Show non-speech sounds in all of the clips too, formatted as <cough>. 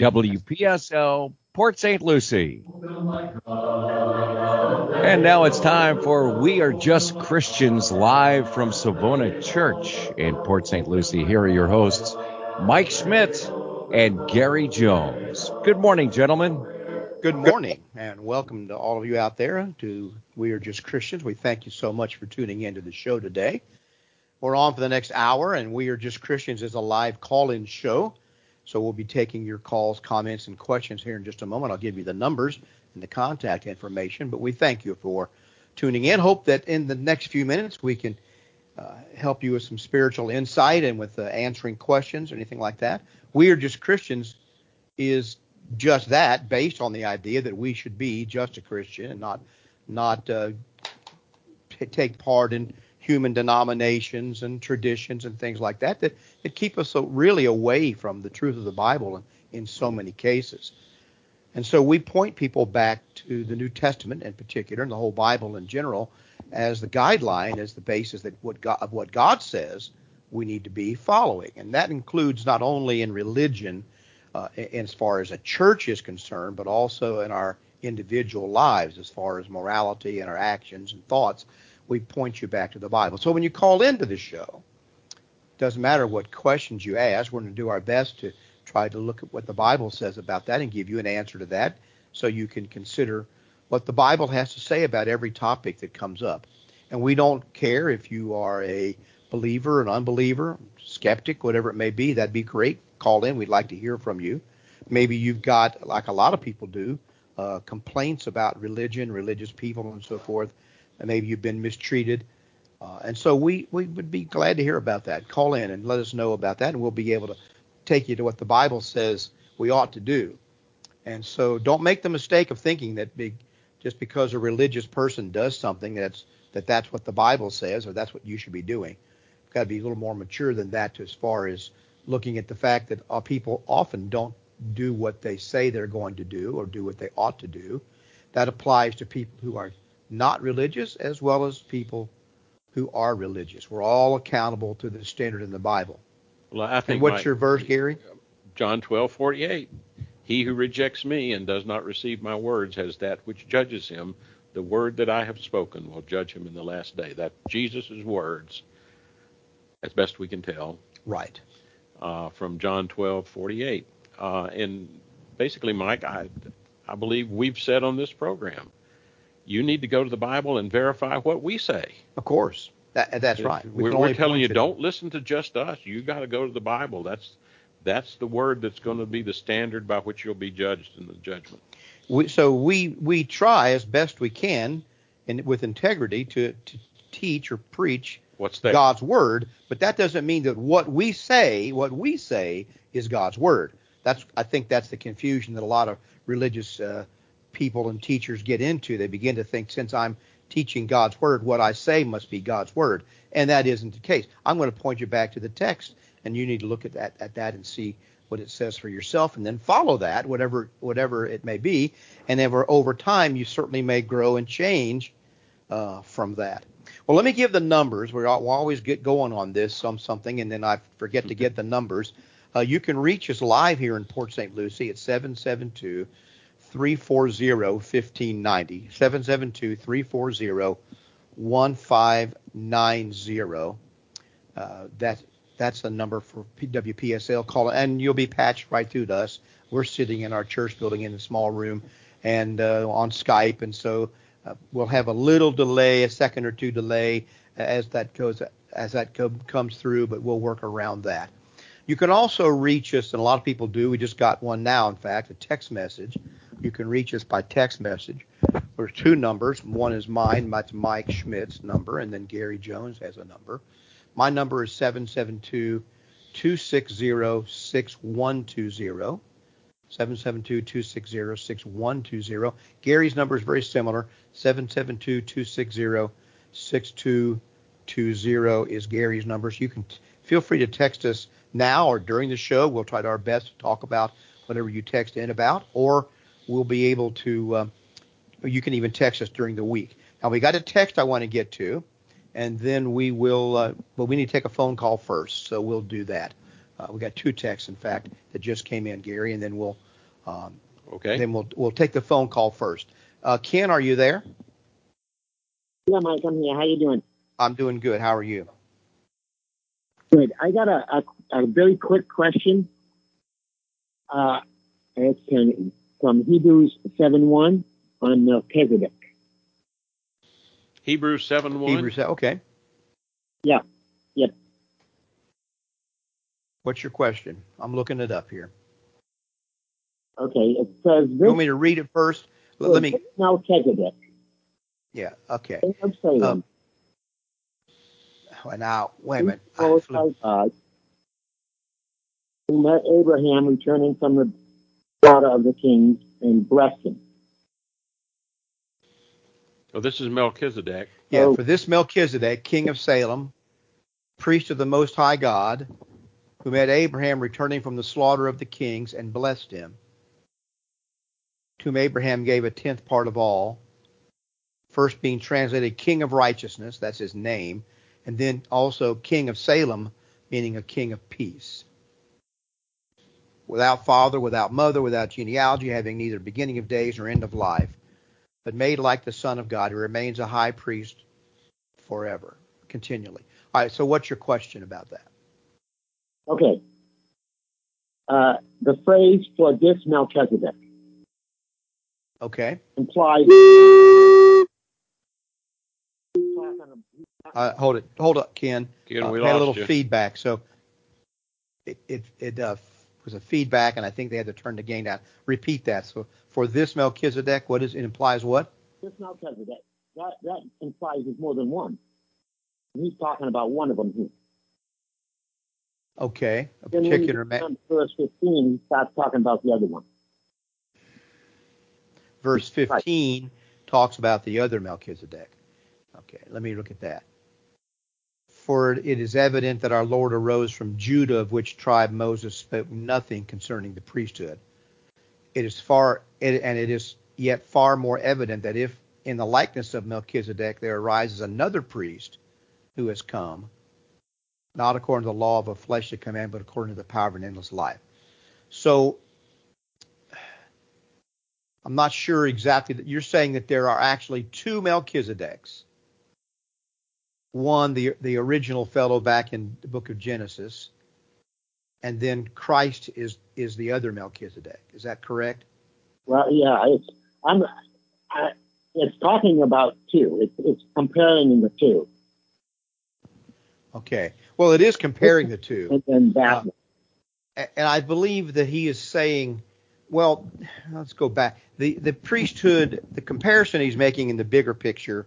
WPSL, Port St. Lucie. And now it's time for We Are Just Christians live from Savona Church in Port St. Lucie. Here are your hosts, Mike Schmidt and Gary Jones. Good morning, gentlemen. Good morning, and welcome to all of you out there to We Are Just Christians. We thank you so much for tuning into the show today. We're on for the next hour, and We Are Just Christians is a live call in show. So we'll be taking your calls, comments, and questions here in just a moment. I'll give you the numbers and the contact information, but we thank you for tuning in. Hope that in the next few minutes we can uh, help you with some spiritual insight and with uh, answering questions or anything like that. We Are Just Christians is just that, based on the idea that we should be just a Christian and not not uh, t- take part in human denominations and traditions and things like that that, that keep us so really away from the truth of the Bible in, in so many cases. And so we point people back to the New Testament in particular and the whole Bible in general as the guideline, as the basis that what God, of what God says we need to be following. And that includes not only in religion, uh, as far as a church is concerned, but also in our individual lives as far as morality and our actions and thoughts we point you back to the Bible. So when you call into the show, doesn't matter what questions you ask, we're going to do our best to try to look at what the Bible says about that and give you an answer to that so you can consider what the Bible has to say about every topic that comes up. And we don't care if you are a believer, an unbeliever, skeptic, whatever it may be, that'd be great. Call in. We'd like to hear from you. Maybe you've got, like a lot of people do, uh, complaints about religion, religious people, and so forth and maybe you've been mistreated. Uh, and so we, we would be glad to hear about that. Call in and let us know about that, and we'll be able to take you to what the Bible says we ought to do. And so don't make the mistake of thinking that just because a religious person does something that's that that's what the Bible says or that's what you should be doing. You've got to be a little more mature than that as far as looking at the fact that uh, people often don't do what they say they're going to do or do what they ought to do. That applies to people who are not religious as well as people who are religious. We're all accountable to the standard in the Bible. Well, I think and what's my, your verse, Gary? John 12:48. He who rejects me and does not receive my words has that which judges him. The word that I have spoken will judge him in the last day. That Jesus' words, as best we can tell. Right. Uh, from John 12:48. Uh, and basically, Mike, I, I believe we've said on this program you need to go to the Bible and verify what we say. Of course. That, that's right. We are telling you, don't listen to just us. You got to go to the Bible. That's that's the word that's going to be the standard by which you'll be judged in the judgment. We, so we we try as best we can, and with integrity, to to teach or preach? God's word. But that doesn't mean that what we say, what we say, is God's word. That's I think that's the confusion that a lot of religious uh, people and teachers get into. They begin to think since I'm teaching God's word, what I say must be God's word, and that isn't the case. I'm going to point you back to the text, and you need to look at that at that and see what it says for yourself, and then follow that, whatever whatever it may be, and then over time you certainly may grow and change uh, from that. Well, let me give the numbers. we we'll always get going on this some something, and then I forget to get the numbers. Uh, you can reach us live here in Port St. Lucie at 772 340 1590. 772 340 1590. Uh, that, that's the number for WPSL. Call and you'll be patched right through to us. We're sitting in our church building in a small room and uh, on Skype, and so uh, we'll have a little delay, a second or two delay as that goes as that co- comes through, but we'll work around that. You can also reach us, and a lot of people do. We just got one now, in fact, a text message. You can reach us by text message. There's two numbers. One is mine, that's Mike Schmidt's number, and then Gary Jones has a number. My number is 772 260 6120. 772-260-6120. Gary's number is very similar. 772-260-6220 is Gary's number. So you can t- feel free to text us now or during the show. We'll try our best to talk about whatever you text in about, or we'll be able to. Uh, you can even text us during the week. Now we got a text I want to get to, and then we will. Uh, well, we need to take a phone call first, so we'll do that. Uh, we got two texts, in fact, that just came in, Gary, and then we'll Um, Okay. Then we'll we'll take the phone call first. Uh, Ken, are you there? Yeah, Mike, I'm here. How you doing? I'm doing good. How are you? Good. I got a, a, a very quick question. Uh, it's can, from Hebrews 7 1 on Melchizedek. Hebrews 7 1. Hebrews. Okay. Yeah. Yep. What's your question? I'm looking it up here. Okay. It says You want me to read it first? Let, let me. Melchizedek. Yeah. Okay. king of Salem, Um, Well, now wait a minute. I Most flipped- High God, who met Abraham returning from the slaughter of the kings and blessed him. Oh, this is Melchizedek. Yeah, So- for this Melchizedek, king of Salem, priest of the Most High God, who met Abraham returning from the slaughter of the kings and blessed him, to whom Abraham gave a tenth part of all, first being translated king of righteousness, that's his name, and then also king of Salem, meaning a king of peace. Without father, without mother, without genealogy, having neither beginning of days nor end of life, but made like the Son of God, who remains a high priest forever, continually. All right, so what's your question about that? Okay. Uh, the phrase for this Melchizedek Okay. implies. Uh, hold it. Hold up, Ken. Ken, Uh, we we had a little you. feedback, so it it, it uh, was a feedback, and I think they had to turn the gain down. Repeat that. So for this Melchizedek, what is it implies what? this Melchizedek, that, that implies there's more than one. And he's talking about one of them here. Okay, a Then particular man. verse 15, he starts talking about the other one. Verse 15 talks about the other Melchizedek. Okay, let me look at that. For it is evident that our Lord arose from Judah, of which tribe Moses spoke nothing concerning the priesthood. It is far, and it is yet far more evident that if in the likeness of Melchizedek there arises another priest who has come, not according to the law of a fleshly command, but according to the power of an endless life. So I'm not sure exactly that you're saying that there are actually two Melchizedeks. One, the the original fellow back in the book of Genesis, and then Christ is is the other Melchizedek. Is that correct? Well, yeah, it's I'm, I, it's talking about two. It's, it's comparing the two, Okay. Well, it is comparing the two. and then that. Uh, and I believe that he is saying, well, let's go back. The the priesthood, the comparison he's making in the bigger picture,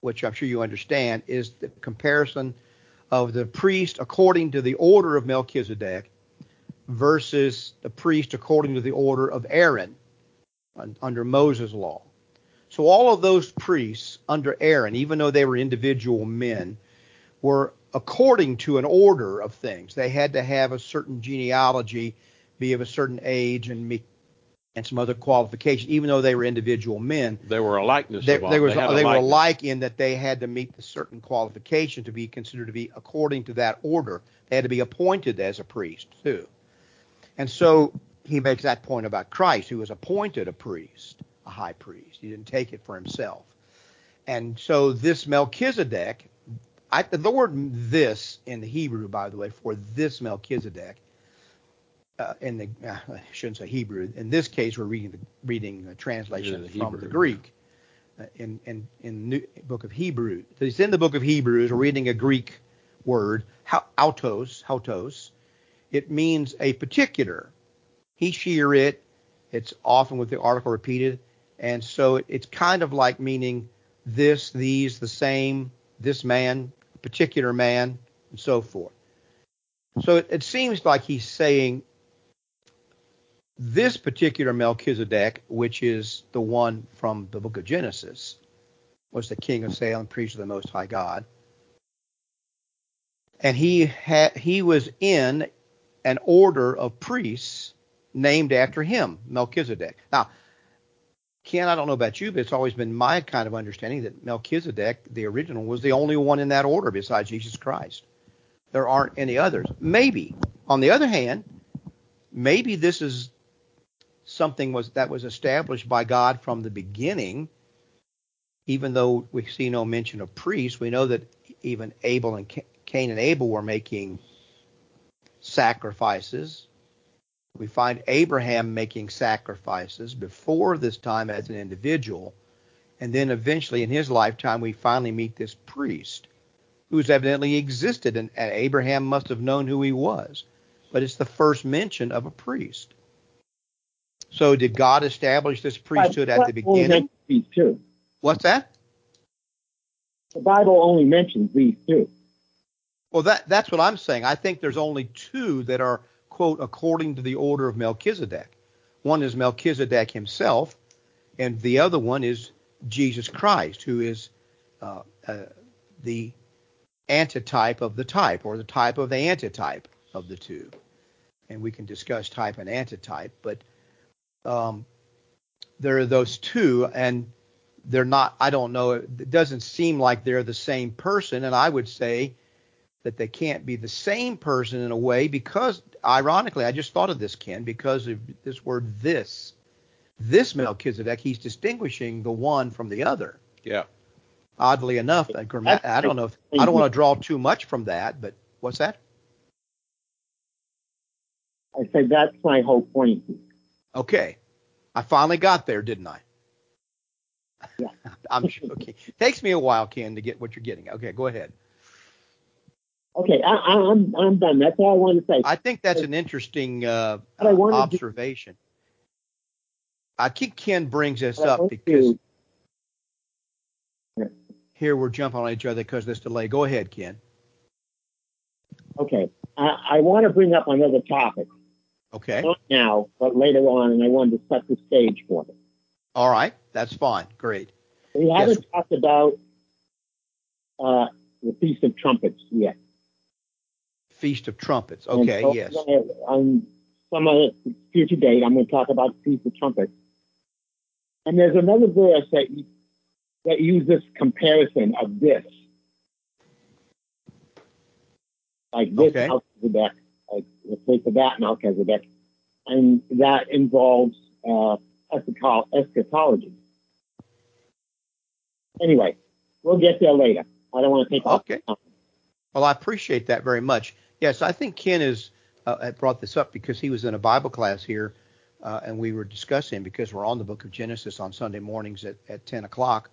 which I'm sure you understand, is the comparison of the priest according to the order of Melchizedek versus the priest according to the order of Aaron under Moses' law. So all of those priests under Aaron, even though they were individual men, were according to an order of things. They had to have a certain genealogy, be of a certain age, and meet and some other qualifications, even though they were individual men. They were a likeness They, they, was, a they were alike in that they had to meet the certain qualification to be considered to be according to that order. They had to be appointed as a priest too. And so he makes that point about Christ, who was appointed a priest, a high priest. He didn't take it for himself. And so this Melchizedek, I, the word this in the Hebrew, by the way, for this Melchizedek, uh, in the uh, I shouldn't say Hebrew. In this case, we're reading the reading the translation Yeah, the from Hebrew. the Greek. Uh, in in in the book of Hebrews, so it's in the book of Hebrews. We're reading a Greek word, autos, autos. It means a particular. He, she, or it. It's often with the article repeated, and so it, it's kind of like meaning this, these, the same, this man, particular man, and so forth. So it, it seems like he's saying this particular Melchizedek, which is the one from the book of Genesis, was the king of Salem, priest of the Most High God. And he had he was in an order of priests named after him, Melchizedek. Now, Ken, I don't know about you, but it's always been my kind of understanding that Melchizedek, the original, was the only one in that order besides Jesus Christ. There aren't any others. Maybe. On the other hand, maybe this is something was that was established by God from the beginning. Even though we see no mention of priests, we know that even Abel and Cain and Abel were making sacrifices. We find Abraham making sacrifices before this time as an individual. And then eventually in his lifetime, we finally meet this priest who's evidently existed, and, Abraham must have known who he was. But it's the first mention of a priest. So did God establish this priesthood at the beginning? These two. What's that? The Bible only mentions these two. Well, that that's what I'm saying. I think there's only two that are quote according to the order of Melchizedek. One is Melchizedek himself, and the other one is Jesus Christ, who is uh, uh, the antitype of the type, or the type of the antitype of the two. And we can discuss type and antitype, but um, there are those two, and they're not. I don't know. It doesn't seem like they're the same person, and I would say that they can't be the same person in a way because, ironically, I just thought of this, Ken, because of this word "this." This Melchizedek, he's distinguishing the one from the other. Yeah. Oddly enough, I don't know. If, I don't want to draw too much from that, but what's that? I said that's my whole point. Okay. I finally got there, didn't I? Yeah. <laughs> I'm. Okay. Takes me a while, Ken, to get what you're getting. Okay, go ahead. Okay, I, am I'm, I'm done. That's all I want to say. I think that's an interesting uh, observation. I think Ken brings this up because to, here we're jumping on each other because this delay. Go ahead, Ken. Okay, I, I want to bring up another topic. Okay. Not now, but later on, and I wanted to set the stage for it. All right, that's fine. Great. We haven't talked about uh, the Feast of Trumpets yet. Feast of Trumpets. Okay, so yes. On some other future date, I'm going to talk about the Feast of Trumpets. And there's another verse that that uses comparison of this, like this okay. Melchizedek like replace the that Melchizedek, and that involves uh, eschatology. Anyway, we'll get there later. I don't want to take okay. Well, I appreciate that very much. Yes, I think Ken has uh, brought this up because he was in a Bible class here, uh, and we were discussing because we're on the Book of Genesis on Sunday mornings at, at 10 o'clock.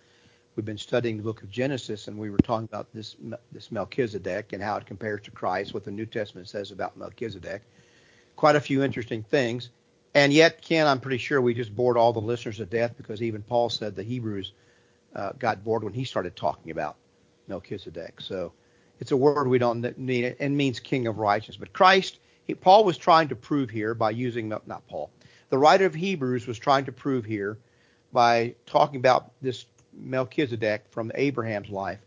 We've been studying the Book of Genesis, and we were talking about this this Melchizedek and how it compares to Christ, what the New Testament says about Melchizedek. Quite a few interesting things. And yet, Ken, I'm pretty sure we just bored all the listeners to death because even Paul said the Hebrews uh, got bored when he started talking about Melchizedek. So it's a word we don't need and means king of righteousness. But Christ, he, Paul was trying to prove here by using, not Paul, the writer of Hebrews was trying to prove here by talking about this Melchizedek from Abraham's life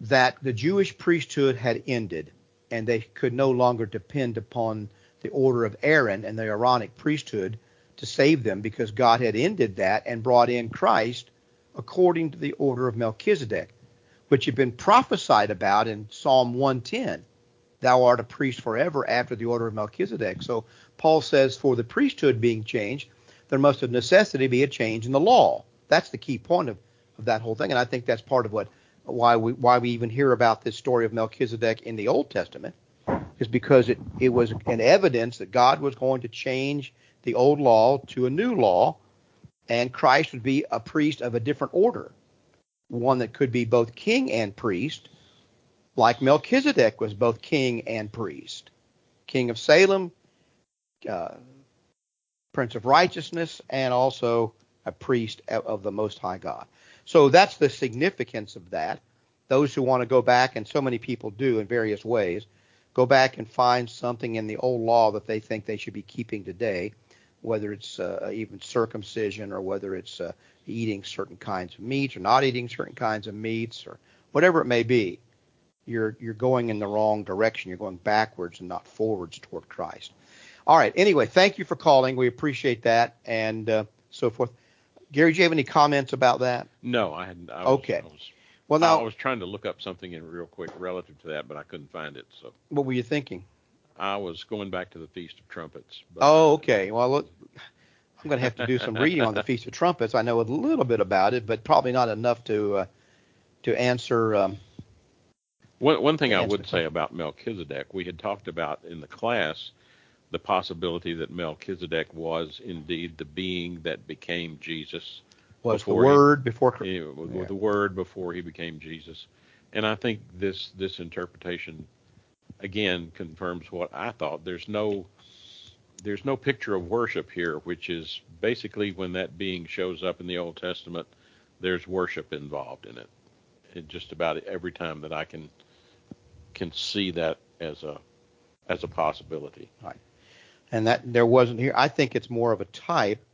that the Jewish priesthood had ended and they could no longer depend upon the order of Aaron and the Aaronic priesthood to save them because God had ended that and brought in Christ according to the order of Melchizedek, which had been prophesied about in Psalm 110. Thou art a priest forever after the order of Melchizedek. So Paul says, for the priesthood being changed, there must of necessity be a change in the law. That's the key point of, of that whole thing. And I think that's part of what why we why we even hear about this story of Melchizedek in the Old Testament is because it, it was an evidence that God was going to change the old law to a new law, and Christ would be a priest of a different order, one that could be both king and priest, like Melchizedek was both king and priest, king of Salem, uh, prince of righteousness, and also a priest of the Most High God. So that's the significance of that. Those who want to go back, and so many people do in various ways, go back and find something in the old law that they think they should be keeping today, whether it's uh, even circumcision or whether it's uh, eating certain kinds of meats or not eating certain kinds of meats or whatever it may be. You're you're going in the wrong direction. You're going backwards and not forwards toward Christ. All right. Anyway, thank you for calling. We appreciate that and uh, so forth. Gary, do you have any comments about that? No, I hadn't. I was, okay. I was, well, now I was trying to look up something in real quick relative to that, but I couldn't find it. So. What were you thinking? I was going back to the Feast of Trumpets. Oh, okay. Well, look, I'm going to have to do some reading on the Feast of Trumpets. I know a little bit about it, but probably not enough to uh, to answer. Um, One, one thing I would say about Melchizedek, we had talked about in the class the possibility that Melchizedek was indeed the being that became Jesus. was the Before he- word before? He- Yeah. the Word before he became Jesus. And I think this this interpretation again confirms what I thought. There's no there's no picture of worship here, which is basically when that being shows up in the Old Testament, there's worship involved in it. And just about every time that I can can see that as a as a possibility. And that there wasn't here. I think it's more of a type.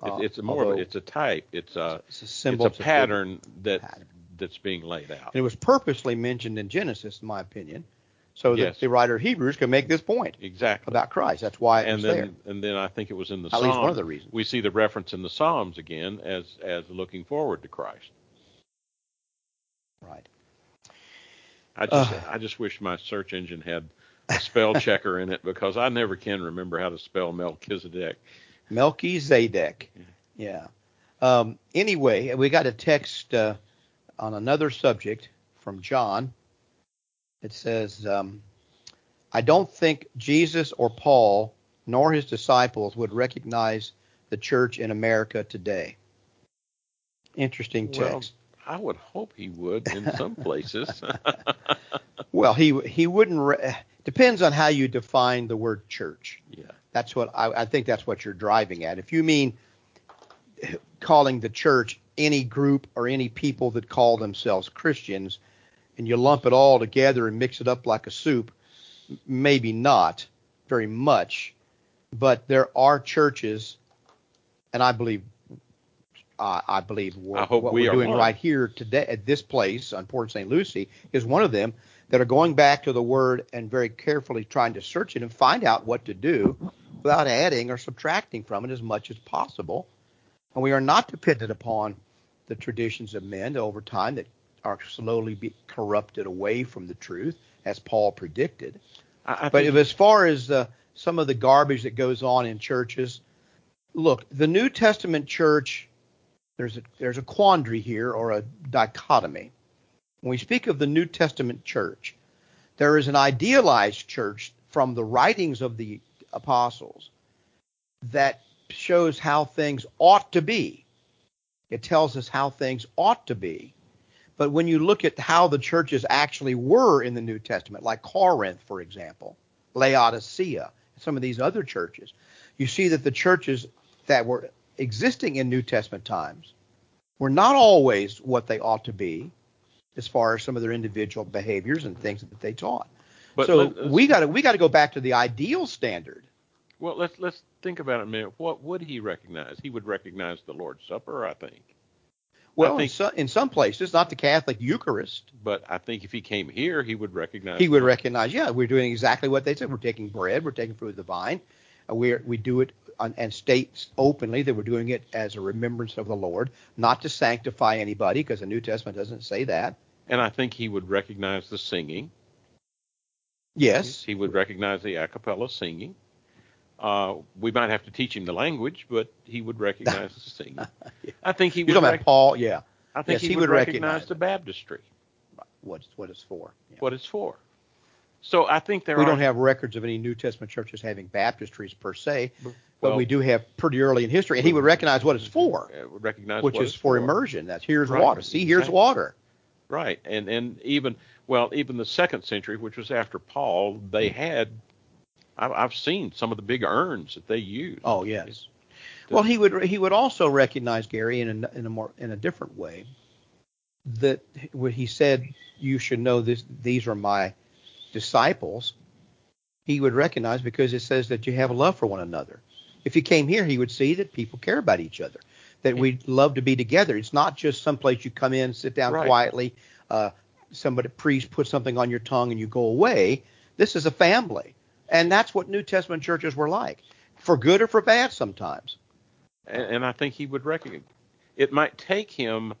uh, It's, it's more of a, it's a type. It's a it's a symbol. it's a pattern that pattern. that's being laid out. And it was purposely mentioned in Genesis, in my opinion, so that Yes. the writer of Hebrews could make this point Exactly. about Christ. That's why it and was then there. and then I think it was in the Psalms. At Psalms. least one of the reasons. We see the reference in the Psalms again as as looking forward to Christ. Right. I just Ugh. I just wish my search engine had a spell checker in it because I never can remember how to spell Melchizedek. Melchizedek. Yeah. Um, anyway, we got a text uh, on another subject from John. It says, um, I don't think Jesus or Paul nor his disciples would recognize the church in America today. Interesting Well, text. I would hope he would in some places. <laughs> Well, he he wouldn't. Re- depends on how you define the word church. yeah. That's what I, I think. That's what you're driving at. If you mean calling the church any group or any people that call themselves Christians, and you lump it all together and mix it up like a soup, maybe not very much, but there are churches, and I believe. Uh, I believe what, I hope what we we're are doing one. right here today at this place on Port St. Lucie is one of them that are going back to the word and very carefully trying to search it and find out what to do without adding or subtracting from it as much as possible. And we are not dependent upon the traditions of men over time that are slowly be corrupted away from the truth, as Paul predicted. I, I But if, as far as uh, some of the garbage that goes on in churches, look, the New Testament church, there's a there's a quandary here or a dichotomy. When we speak of the New Testament church, there is an idealized church from the writings of the apostles that shows how things ought to be. It tells us how things ought to be. But when you look at how the churches actually were in the New Testament, like Corinth, for example, Laodicea, some of these other churches, you see that the churches that were existing in New Testament times were not always what they ought to be as far as some of their individual behaviors and things that they taught. but so let- we got to we got to go back to the ideal standard. well let's let's think about it a minute. What would he recognize? He would recognize the Lord's Supper, I think. Well, think- in, some, in some places, not the Catholic Eucharist, But I think if he came here, he would recognize. he would recognize, yeah, we're doing exactly what they said. We're taking bread, we're taking fruit of the vine. Uh, we we do it on, and states openly that we're doing it as a remembrance of the Lord, not to sanctify anybody, because the New Testament doesn't say that. And I think he would recognize the singing. Yes, He would recognize the a cappella singing. Uh, we might have to teach him the language, but he would recognize the singing. <laughs> I think he you're would. talking rec- about Paul, yeah. I think yes, he, he would, would recognize, recognize the baptistry, What's what it's for. Yeah. what it's for. So I think there we are. don't have records of any New Testament churches having baptistries per se, but well, we do have pretty early in history, and he would recognize what it's for, would recognize which what is it's for immersion. That's here's Right, water. See, here's exactly. water. Right, and and even well, even the second century, which was after Paul, they had. I've, I've seen some of the big urns that they used. Oh yes. Well, he would he would also recognize Gary in a, in a more in a different way that when he said you should know this these are my disciples, he would recognize because it says that you have love for one another. If he came here, he would see that people care about each other, that we'd love to be together. It's not just someplace you come in, sit down Right. quietly, uh, somebody priest put something on your tongue and you go away. This is a family, and that's what New Testament churches were like, for good or for bad sometimes. and, and I think he would recognize. It might take him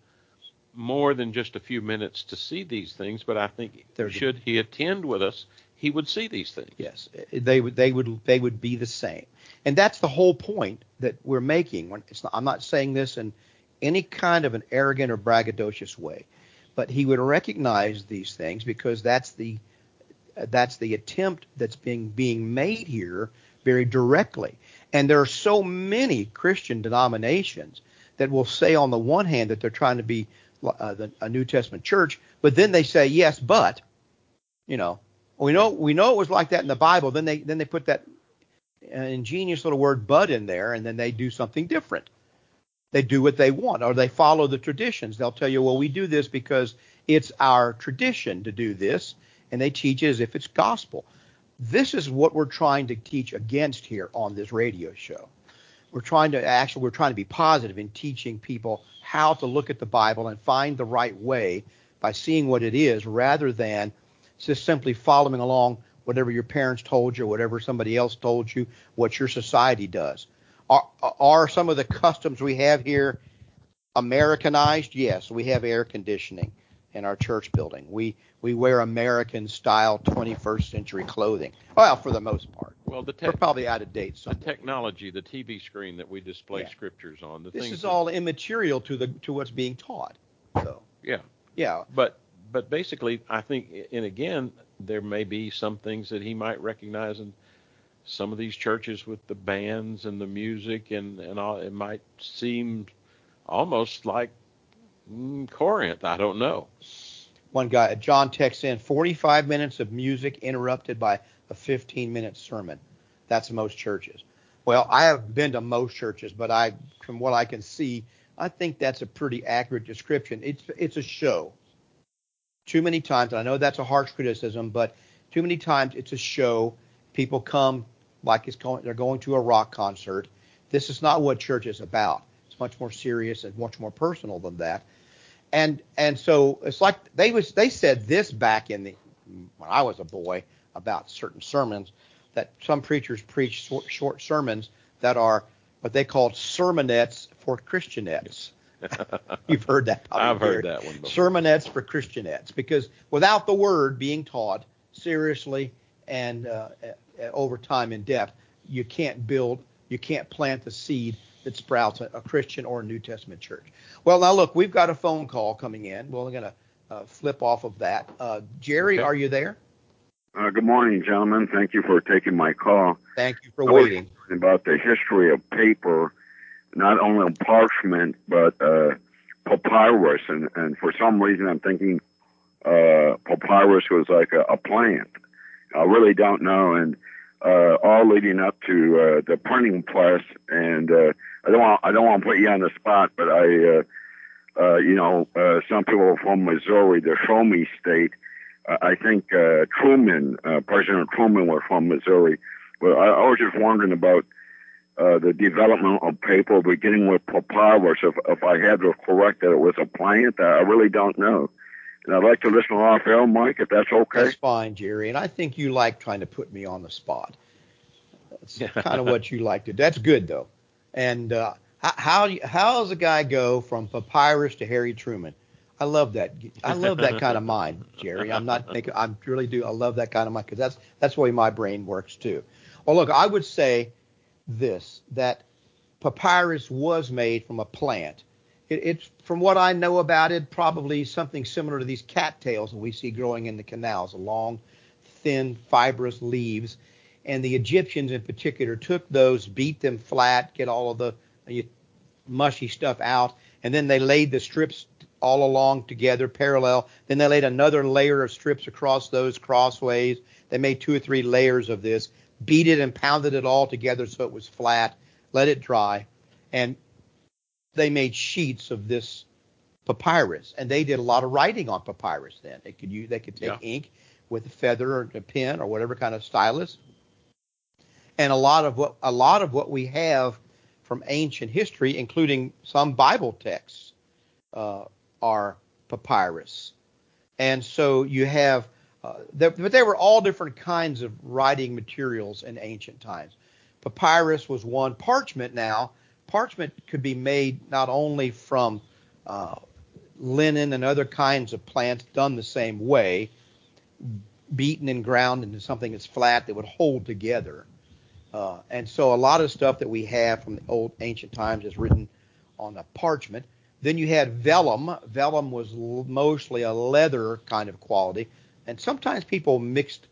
more than just a few minutes to see these things, but I think There's a- should he attend with us, he would see these things. Yes, they would they would they would be the same, and that's the whole point that we're making. Not, I'm not saying this in any kind of an arrogant or braggadocious way, but he would recognize these things because that's the that's the attempt that's being being made here very directly. And there are so many Christian denominations that will say on the one hand that they're trying to be uh, the, a New Testament church, but then they say yes, but you know we know we know it was like that in the Bible. Then they then they put that uh, ingenious little word "but" in there, and then they do something different. They do what they want, or they follow the traditions. They'll tell you, well, we do this because it's our tradition to do this, and they teach it as if it's gospel. This is what we're trying to teach against here on this radio show. We're trying to actually we're trying to be positive in teaching people how to look at the Bible and find the right way by seeing what it is rather than just simply following along whatever your parents told you, whatever somebody else told you, what your society does. Are, are some of the customs we have here Americanized? Yes, we have air conditioning in our church building. We we wear American style 21st century clothing. Well, for the most part. Well, the te- we're probably out of date. The technology, the TV screen that we display yeah. scriptures on. The this is that, all immaterial to the to what's being taught. So. Yeah. Yeah. But but basically, I think, and again, there may be some things that he might recognize in some of these churches with the bands and the music and and all. It might seem almost like mm, Corinth. I don't know. One guy, John texts in 45 minutes of music interrupted by a 15 minute sermon. That's most churches. Well, I have been to most churches, but I, from what I can see, I think that's a pretty accurate description. It's it's a show too many times, and I know that's a harsh criticism, but too many times it's a show. People come like it's going, they're going to a rock concert. This is not what church is about. It's much more serious and much more personal than that. And and so it's like they was they said this back in the when I was a boy about certain sermons that some preachers preach short, short sermons that are what they called sermonettes for Christianettes. <laughs> You've heard that. I've heard that one. Before. Sermonettes for Christianettes, because without the word being taught seriously and uh, over time in depth, you can't build, you can't plant the seed that sprouts a, a, Christian or a New Testament church. Well, now look, we've got a phone call coming in. We're going to uh, flip off of that. Uh, Jerry, okay. are you there? Uh, good morning, gentlemen. Thank you for taking my call. Thank you for waiting. About the history of paper not only on parchment but uh, papyrus, and and for some reason I'm thinking uh, papyrus was like a, a plant. I really don't know, and uh, all leading up to uh, the printing press. And uh, I don't want I don't want to put you on the spot, but I, uh, uh, you know, uh, some people from Missouri, the Show Me State. Uh, I think uh, Truman, uh, President Truman, was from Missouri. But I, I was just wondering about uh, the development of paper beginning with papyrus. If, if I had to correct that it was a plant, I really don't know. And I'd like to listen off air, Mike, if that's okay. That's fine, Jerry. And I think you like trying to put me on the spot. That's <laughs> kind of what you like to do. That's good, though. And uh, how how does a guy go from papyrus to Harry Truman? I love that. I love that kind of <laughs> mind, Jerry. I'm not making. I really do. I love that kind of mind because that's that's the way my brain works too. Well, look, I would say this that papyrus was made from a plant. It, it's from what I know about it, probably something similar to these cattails that we see growing in the canals, long, thin, fibrous leaves. And the Egyptians, in particular, took those, beat them flat, get all of the mushy stuff out, and then they laid the strips all along together, parallel. Then they laid another layer of strips across those crossways. They made two or three layers of this beat it and pounded it all together so it was flat, let it dry, and they made sheets of this papyrus. And they did a lot of writing on papyrus then. They could use, they could take yeah. ink with a feather or a pen or whatever kind of stylus. And a lot of what a lot of what we have from ancient history, including some Bible texts, uh, are papyrus. And so you have uh, but they were all different kinds of writing materials in ancient times. Papyrus was one. Parchment now, parchment could be made not only from uh, linen and other kinds of plants done the same way, beaten and ground into something that's flat that would hold together. Uh, and so a lot of stuff that we have from the old ancient times is written on a parchment. Then you had vellum. Vellum was l- mostly a leather kind of quality, and sometimes people mixed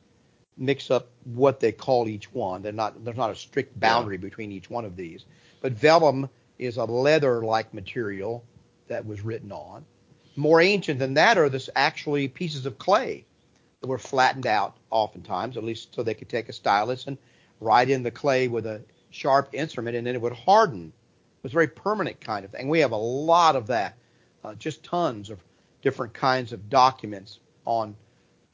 mix up what they call each one. They're not there's not a strict boundary between each one of these. But vellum is a leather-like material that was written on. More ancient than that are this actually pieces of clay that were flattened out oftentimes, at least so they could take a stylus and write in the clay with a sharp instrument, and then it would harden. It was a very permanent kind of thing. We have a lot of that, uh, just tons of different kinds of documents on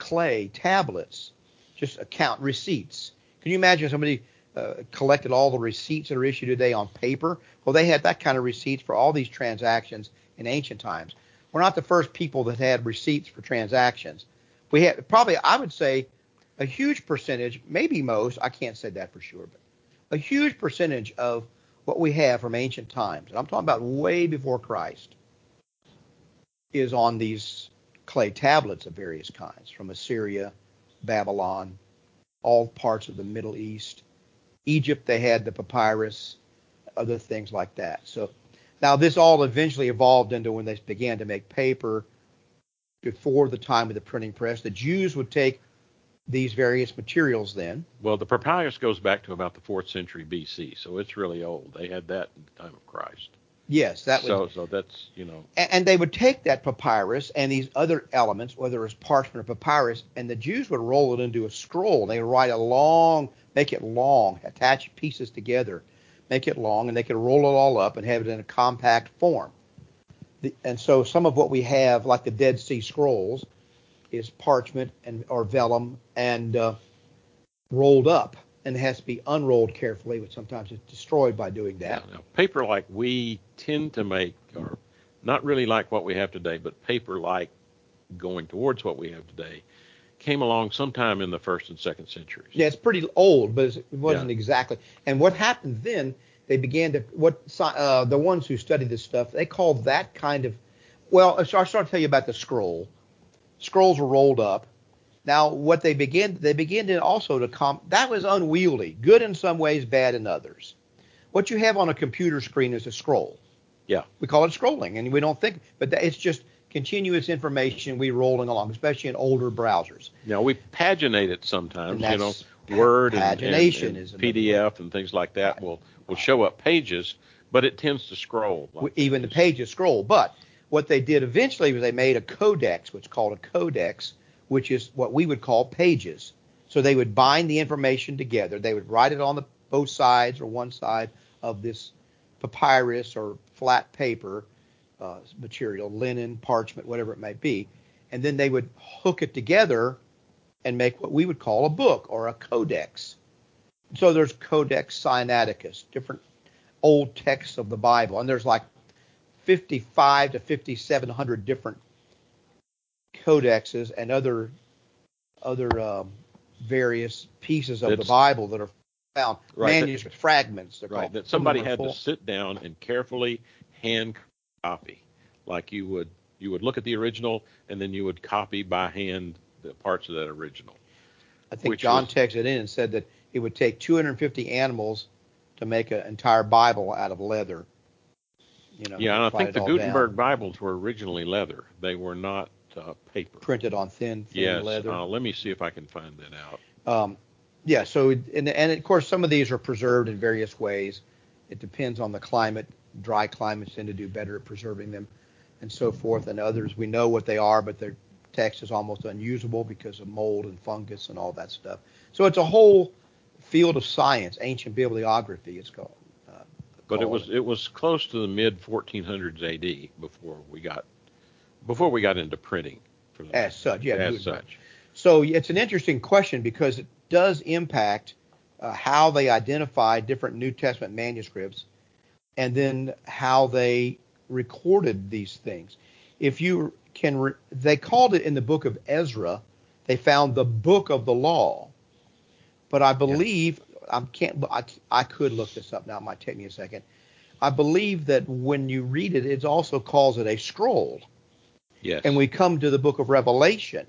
clay tablets, just account receipts. Can you imagine somebody uh, collected all the receipts that are issued today on paper? Well, they had that kind of receipts for all these transactions in ancient times. We're not the first people that had receipts for transactions. We had probably, I would say, a huge percentage, maybe most, I can't say that for sure, but a huge percentage of what we have from ancient times, and I'm talking about way before Christ, is on these clay tablets of various kinds from Assyria, Babylon, all parts of the Middle East. Egypt, they had the papyrus, other things like that. So now this all eventually evolved into when they began to make paper before the time of the printing press. The Jews would take these various materials then. Well, the papyrus goes back to about the fourth century BC, so it's really old. They had that in the time of Christ. Yes, that was. So, so that's you know. And, and they would take that papyrus and these other elements, whether it was parchment or papyrus, and the Jews would roll it into a scroll. They would write a long, make it long, attach pieces together, make it long, and they could roll it all up and have it in a compact form. The, and so some of what we have, like the Dead Sea Scrolls, is parchment and or vellum and uh, rolled up and it has to be unrolled carefully, but sometimes it's destroyed by doing that. Now, paper like we tend to make, or not really like what we have today, but paper like going towards what we have today, came along sometime in the first and second centuries. Yeah, it's pretty old, but it wasn't Yeah. exactly. And what happened then? They began to what uh, the ones who study this stuff they called that kind of. Well, so I'll start to tell you about the scroll. Scrolls were rolled up. Now, what they began they began to also to com that was unwieldy, good in some ways, bad in others. What you have on a computer screen is a scroll. Yeah. We call it scrolling, and we don't think, but that, it's just continuous information we rolling along, especially in older browsers. Now we paginate it sometimes, you know, Word and, and- and PDF and things like that will will show up pages, but it tends to scroll. like even the pages scroll. But what they did eventually was they made a codex, what's called a codex, which is what we would call pages. So they would bind the information together. They would write it on the both sides or one side of this papyrus or flat paper uh, material, linen, parchment, whatever it might be, and then they would hook it together and make what we would call a book or a codex. So there's Codex Sinaiticus, different old texts of the Bible, and there's like 55 to 5700 different codexes and other other um, various pieces of the Bible that are found Right, that- manuscript fragments. They're Right, called. that Some of them somebody had to sit down and carefully hand copy, like you would you would look at the original and then you would copy by hand the parts of that original. I think John was- texted in and said that it would take 250 animals to make an entire Bible out of leather. You know, Yeah, and I think the Gutenberg down, Bibles were originally leather; they were not uh, paper. printed on thin, thin Yes, leather. uh, let me see if I can find that out. Um, yeah, so and, and of course some of these are preserved in various ways. It depends on the climate. Dry climates tend to do better at preserving them, and so forth. And others we know what they are, but their text is almost unusable because of mold and fungus and all that stuff. So it's a whole field of science, ancient bibliography. It's called. Uh, But it was it was close to the mid 1400s AD before we got before we got into printing. For the, as such. Yeah, as such. So it's an interesting question because it does impact uh, how they identify different New Testament manuscripts and then how they recorded these things. If you can, re- they called it in the book of Ezra, they found the book of the law. But I believe, I can't, I, I could look this up now, it might take me a second. I believe that when you read it, it also calls it a scroll. Yes. And we come to the book of Revelation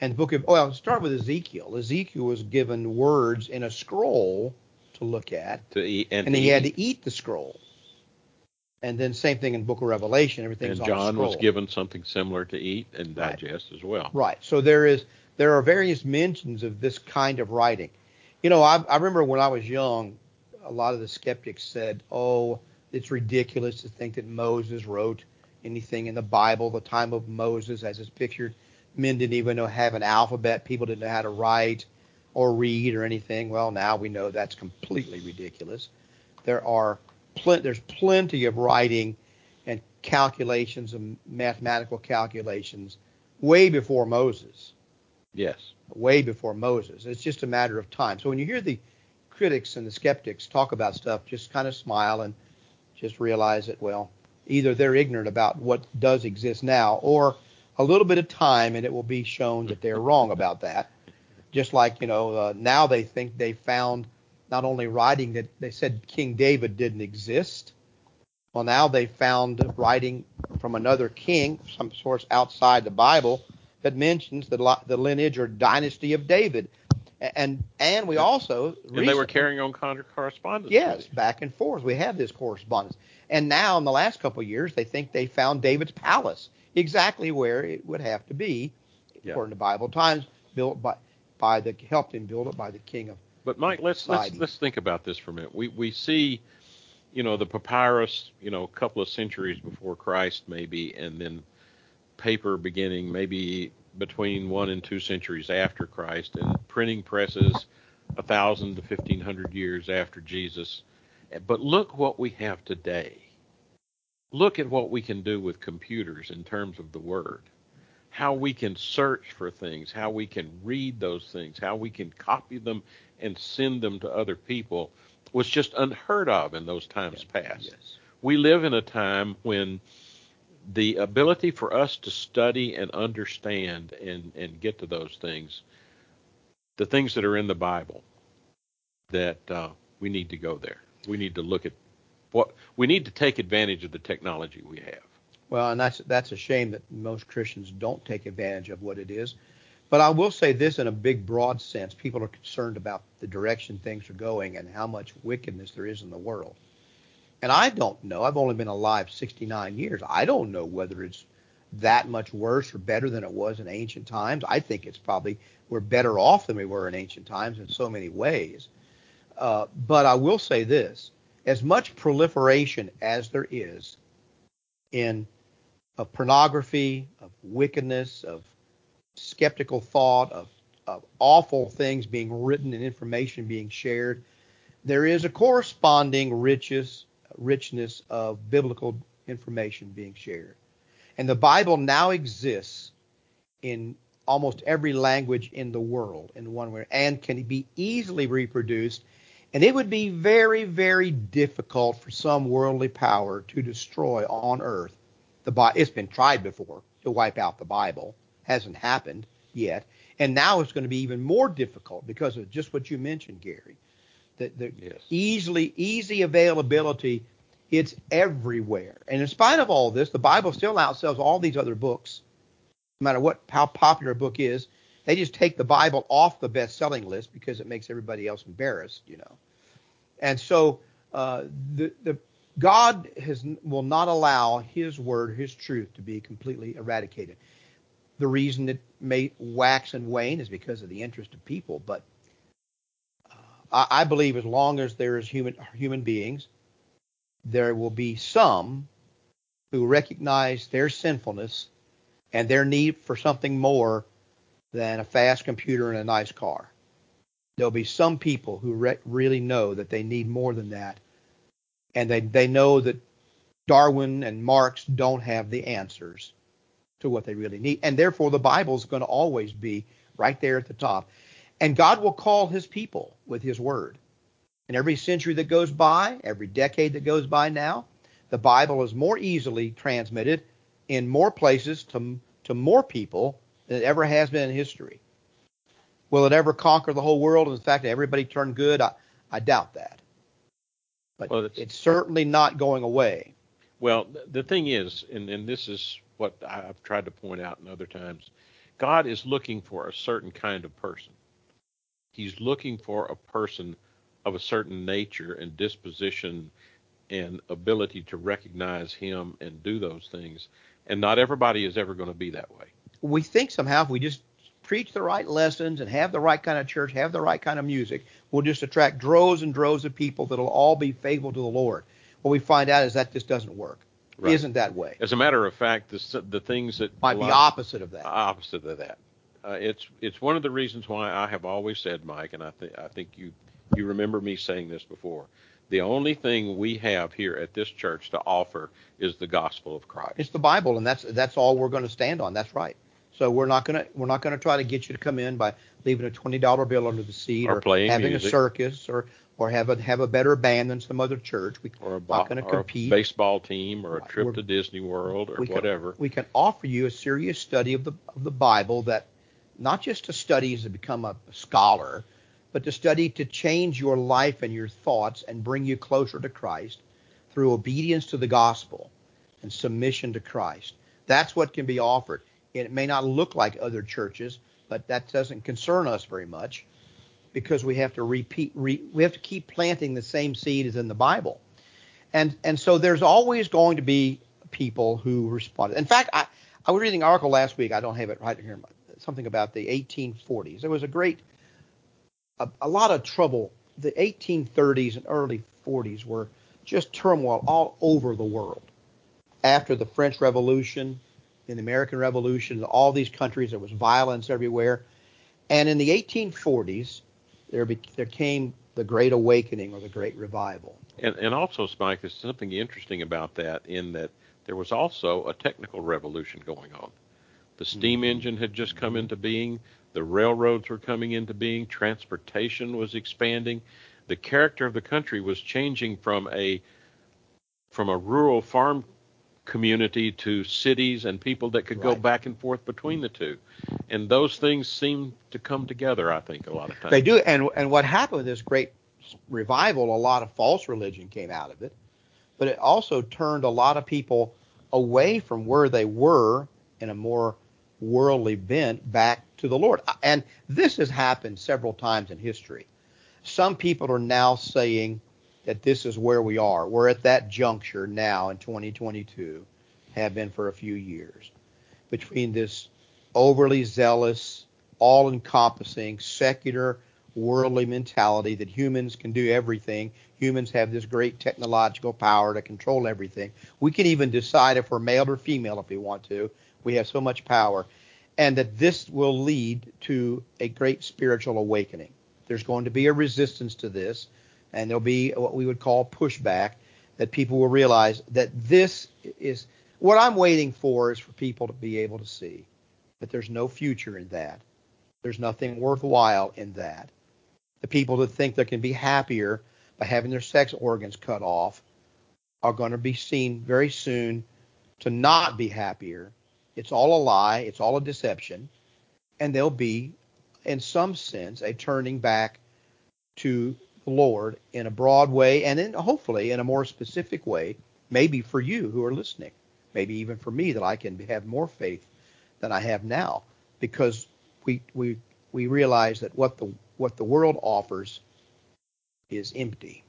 And the book of oh, well, start with Ezekiel. Ezekiel was given words in a scroll to look at, to eat and, and he had to eat the scroll. And then same thing in Book of Revelation. Everything's and John was given something similar to eat and Right. digest as well. Right. So there is there are various mentions of this kind of writing. You know, I, I remember when I was young, a lot of the skeptics said, "Oh, it's ridiculous to think that Moses wrote anything in the Bible. The time of Moses, as it's pictured, men didn't even know have an alphabet. People didn't know how to write or read or anything. Well, now we know that's completely ridiculous. There are plen- there's plenty of writing and calculations and mathematical calculations way before Moses Yes. way before Moses. It's just a matter of time. So when you hear the critics and the skeptics talk about stuff, just kind of smile and just realize that, well, either they're ignorant about what does exist now, or a little bit of time and it will be shown that they're wrong about that. Just like, you know, uh, now they think they found not only writing that they said King David didn't exist. Well, now they found writing from another king, some source outside the Bible, that mentions the, the lineage or dynasty of David. And and we also And they were carrying on correspondence. Yes, back and forth. We have this correspondence. And now, in the last couple of years, they think they found David's palace exactly where it would have to be, Yeah. according to Bible times, built by by the helped him build it by the king of. But Mike, let's let's let's think about this for a minute. We we see, you know, the papyrus, you know, a couple of centuries before Christ maybe, and then paper beginning maybe between one and two centuries after Christ, and printing presses a thousand to fifteen hundred years after Jesus. But look what we have today. Look at what we can do with computers in terms of the word how we can search for things, how we can read those things, how we can copy them and send them to other people was just unheard of in those times past. We live in a time when the ability for us to study and understand and, and get to those things, the things that are in the Bible, that uh, we need to go there. We need to look at what we need to take advantage of the technology we have. Well, and that's that's a shame that most Christians don't take advantage of what it is. But I will say this in a big, broad sense: people are concerned about the direction things are going and how much wickedness there is in the world. And I don't know. I've only been alive 69 years. I don't know whether it's that much worse or better than it was in ancient times. I think it's probably we're better off than we were in ancient times in so many ways. Uh, but I will say this: as much proliferation as there is in of pornography, of wickedness, of skeptical thought, of, of awful things being written and information being shared, there is a corresponding riches, richness of biblical information being shared. And the Bible now exists in almost every language in the world in one way and can be easily reproduced. And it would be very, very difficult for some worldly power to destroy on earth the Bible. It's been tried before to wipe out the Bible. Hasn't happened yet. And now it's going to be even more difficult because of just what you mentioned, Gary. The, the Yes. easily easy availability, it's everywhere. And in spite of all this, the Bible still outsells all these other books. No matter what how popular a book is, they just take the Bible off the best-selling list because it makes everybody else embarrassed, you know. And so uh, the the God has will not allow His word, His truth, to be completely eradicated. The reason it may wax and wane is because of the interest of people, but I, I believe as long as there is human human beings, there will be some who recognize their sinfulness and their need for something more than a fast computer and a nice car. There'll be some people who re- really know that they need more than that, and they they know that Darwin and Marx don't have the answers to what they really need, and therefore the Bible is going to always be right there at the top, and God will call His people with His word. And every century that goes by, every decade that goes by now, the Bible is more easily transmitted in more places to to more people than it ever has been in history. Will it ever conquer the whole world? And in fact, that everybody turn good? I, I doubt that. But Well, it's- it's certainly not going away. Well, the thing is, and, and this is what I've tried to point out in other times, God is looking for a certain kind of person. He's looking for a person of a certain nature and disposition and ability to recognize him and do those things. And not everybody is ever going to be that way. We think somehow if we just preach the right lessons and have the right kind of church, have the right kind of music, we'll just attract droves and droves of people that'll all be faithful to the Lord. What we find out is that just doesn't work. Right. Isn't that way? As a matter of fact, the, the things that might be opposite of that. Opposite of that. Uh, it's it's one of the reasons why I have always said, Mike, and I think I think you you remember me saying this before. The only thing we have here at this church to offer is the gospel of Christ. It's the Bible, and that's that's all we're going to stand on. That's right. So we're not gonna we're not gonna try to get you to come in by leaving a twenty dollar bill under the seat or, or having music. a circus or or have a have a better band than some other church. We, or a, not going to compete. A baseball team or a trip We're, to Disney World or we whatever. Can, we can offer you a serious study of the of the Bible that not just to study as to become a, scholar, but to study to change your life and your thoughts and bring you closer to Christ through obedience to the gospel and submission to Christ. That's what can be offered. It may not look like other churches, but that doesn't concern us very much because we have to repeat re, we have to keep planting the same seed as in the Bible. And and so there's always going to be people who respond. In fact, I, I was reading an article last week. I don't have it right here. Something about the 1840s. There was a great, a, a lot of trouble. The 1830s and early 40s were just turmoil all over the world. After the French Revolution, in the American Revolution, in all these countries, there was violence everywhere. And in the 1840s, there, be, there came the Great Awakening or the Great Revival. And, and also, Spike, there's something interesting about that in that there was also a technical revolution going on. The steam mm-hmm. engine had just come into being. The railroads were coming into being. Transportation was expanding. The character of the country was changing from a from a rural farm community to cities and people that could right. go back and forth between the two. And those things seem to come together, I think, a lot of times. They do. And and what happened with this great revival, a lot of false religion came out of it, but it also turned a lot of people away from where they were in a more worldly bent back to the Lord. And this has happened several times in history. Some people are now saying, that this is where we are. We're at that juncture now in 2022, have been for a few years, between this overly zealous, all encompassing, secular, worldly mentality that humans can do everything. Humans have this great technological power to control everything. We can even decide if we're male or female if we want to. We have so much power. And that this will lead to a great spiritual awakening. There's going to be a resistance to this and there'll be what we would call pushback that people will realize that this is what I'm waiting for is for people to be able to see that there's no future in that. There's nothing worthwhile in that. The people that think they can be happier by having their sex organs cut off are going to be seen very soon to not be happier. It's all a lie, it's all a deception, and there'll be, in some sense, a turning back to the Lord in a broad way and then hopefully in a more specific way, maybe for you who are listening, maybe even for me that I can have more faith than I have now. Because we we we realize that what the what the world offers is empty.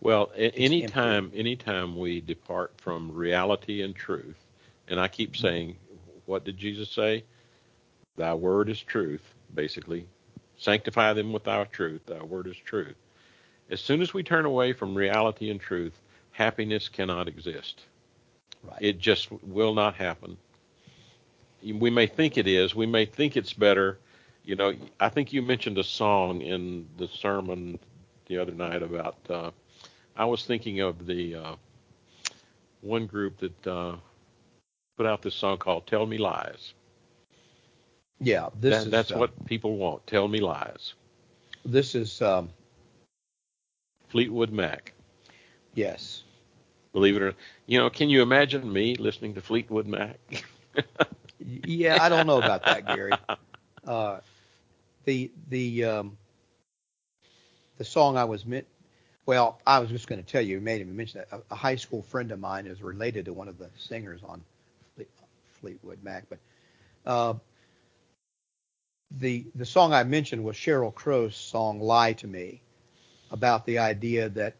Well, anytime anytime we depart from reality and truth, and I keep saying, what did Jesus say? Thy word is truth, basically. Sanctify them with thy truth. Thy word is truth. As soon as we turn away from reality and truth, happiness cannot exist. Right. It just will not happen. We may think it is. We may think it's better. You know, I think you mentioned a song in the sermon the other night about. Uh, I was thinking of the uh, one group that uh, put out this song called "Tell Me Lies." Yeah, this that, is, that's uh, what people want. Tell me lies. This is um, Fleetwood Mac. Yes. Believe it or you know, can you imagine me listening to Fleetwood Mac? <laughs> yeah, I don't know about that, Gary. <laughs> Uh, the the um, the song I was meant. Well, I was just going to tell you, made him mention that a, a, high school friend of mine is related to one of the singers on Fleetwood Mac, but uh, the the song I mentioned was Sheryl Crow's song "Lie to Me," about the idea that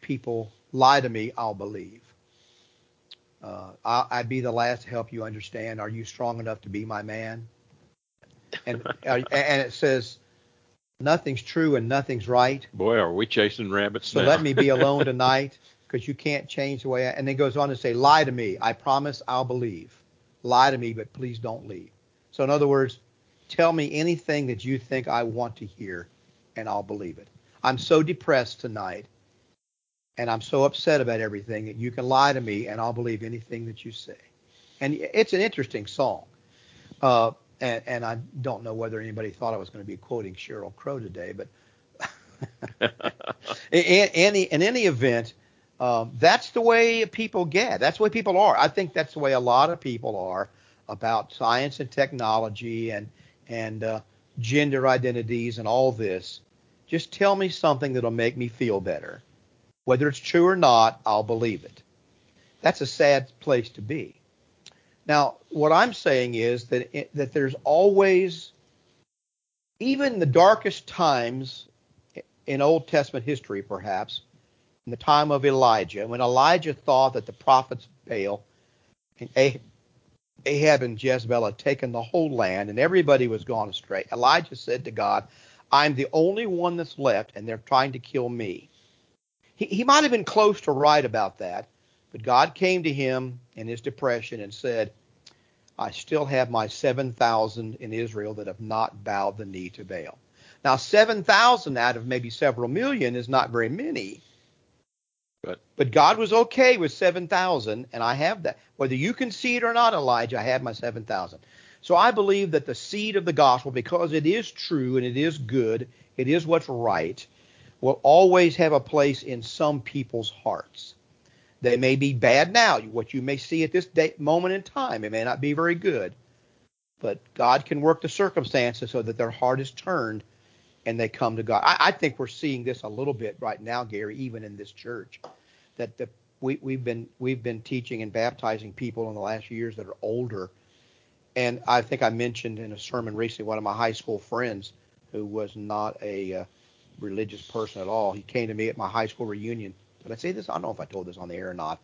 people lie to me, I'll believe. Uh, I, would be the last to help you understand. Are you strong enough to be my man? And uh, and it says nothing's true and nothing's right. Boy, are we chasing rabbits so now. let me be alone <laughs> tonight because you can't change the way I. And then goes on to say, lie to me. I promise I'll believe. Lie to me, but please don't leave. So in other words, tell me anything that you think I want to hear, and I'll believe it. I'm so depressed tonight, and I'm so upset about everything that you can lie to me, and I'll believe anything that you say. And it's an interesting song. Uh, and, and I don't know whether anybody thought I was going to be quoting Sheryl Crow today, but <laughs> in, any in any event, um, that's the way people get. That's the way people are. I think that's the way a lot of people are about science and technology and and uh, gender identities and all this. Just tell me something that'll make me feel better. Whether it's true or not, I'll believe it. That's a sad place to be. Now, what I'm saying is that it, that there's always, even the darkest times in Old Testament history, perhaps, in the time of Elijah, when Elijah thought that the prophets of Baal and Ahab and Jezebel had taken the whole land and everybody was gone astray, Elijah said to God, I'm the only one that's left and they're trying to kill me. He, he might have been close to right about that, but God came to him in his depression and said, I still have my 7,000 in Israel that have not bowed the knee to Baal. Now, 7,000 out of maybe several million is not very many. But, but God was okay with 7,000, and I have that. Whether you can see it or not, Elijah, I have my 7,000. So I believe that the seed of the gospel, because it is true and it is good, it is what's right, will always have a place in some people's hearts. They may be bad now. What you may see at this day, moment in time, it may not be very good. But God can work the circumstances so that their heart is turned and they come to God. I, I think we're seeing this a little bit right now, Gary, even in this church, that the, we, we've been we've been teaching and baptizing people in the last years that are older. And I think I mentioned in a sermon recently one of my high school friends who was not a uh, religious person at all. He came to me at my high school reunion did I say this? I don't know if I told this on the air or not.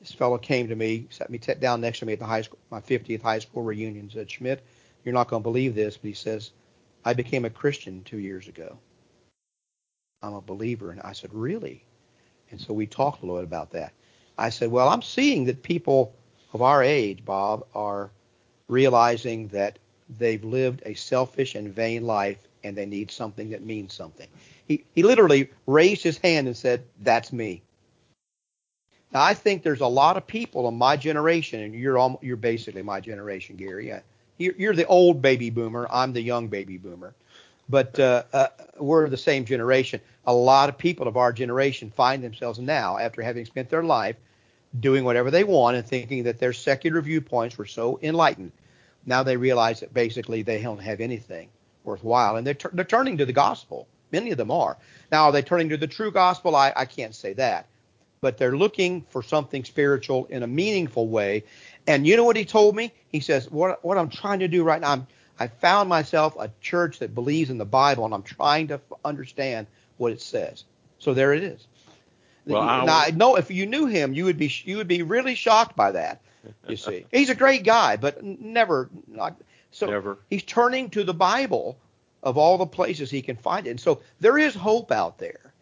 This fellow came to me, sat me t- down next to me at the high school, my 50th high school reunion, said, Schmidt, you're not going to believe this, but he says, I became a Christian two years ago. I'm a believer. And I said, really? And so we talked a little bit about that. I said, well, I'm seeing that people of our age, Bob, are realizing that they've lived a selfish and vain life and they need something that means something. He, he literally raised his hand and said, That's me. Now, I think there's a lot of people in my generation, and you're all, you're basically my generation, Gary. You're, you're the old baby boomer. I'm the young baby boomer. But uh, uh, we're the same generation. A lot of people of our generation find themselves now, after having spent their life doing whatever they want and thinking that their secular viewpoints were so enlightened, now they realize that basically they don't have anything worthwhile, and they're, t- they're turning to the gospel. Many of them are. Now, are they turning to the true gospel? I, I can't say that. But they're looking for something spiritual in a meaningful way. And you know what he told me? He says, what, what I'm trying to do right now, I'm, I found myself a church that believes in the Bible, and I'm trying to understand what it says. So there it is. Well, now, I know if you knew him, you would be you would be really shocked by that. You see, <laughs> he's a great guy, but never not, so never. he's turning to the Bible of all the places he can find it. And so there is hope out there.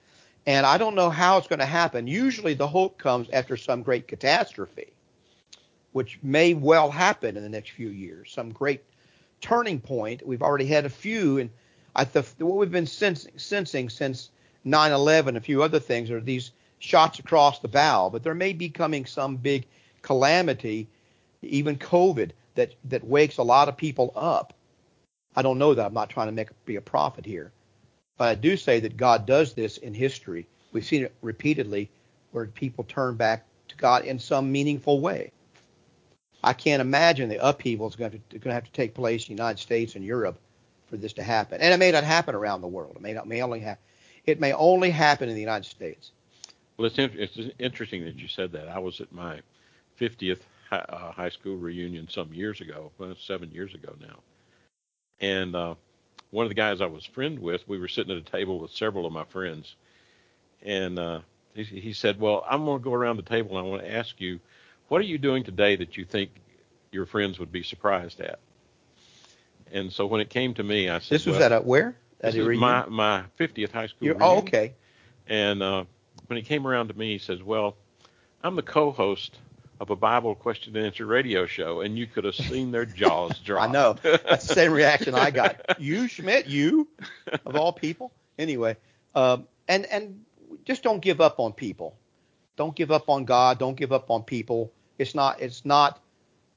And I don't know how it's going to happen. Usually the hope comes after some great catastrophe, which may well happen in the next few years, some great turning point. We've already had a few, and I th- what we've been sensing, sensing since 9/11, a few other things, are these shots across the bow. But there may be coming some big calamity, even COVID, that that wakes a lot of people up I don't know that. I'm not trying to make be a prophet here, but I do say that God does this in history. We've seen it repeatedly where people turn back to God in some meaningful way. I can't imagine the upheaval is going to, going to have to take place in the United States and Europe for this to happen, and it may not happen around the world. It may not may only have it may only happen in the United States. Well, it's, in, it's interesting that you said that. I was at my 50th high, uh, high school reunion some years ago, well, seven years ago now, And uh, one of the guys I was friend with, we were sitting at a table with several of my friends, and uh, he, he said, "Well, I'm going to go around the table and I want to ask you, what are you doing today that you think your friends would be surprised at?" And so when it came to me, I said, This was well, at a where? At this my my 50th high school. You're- oh, okay. And uh, when he came around to me, he says, "Well, I'm the co-host of a Bible question and answer radio show, and you could have seen their jaws <laughs> drop." I know. That's the same reaction I got. <laughs> You, Schmidt, you, of all people. Anyway, um, and and just don't give up on people. Don't give up on God. Don't give up on people. It's not it's not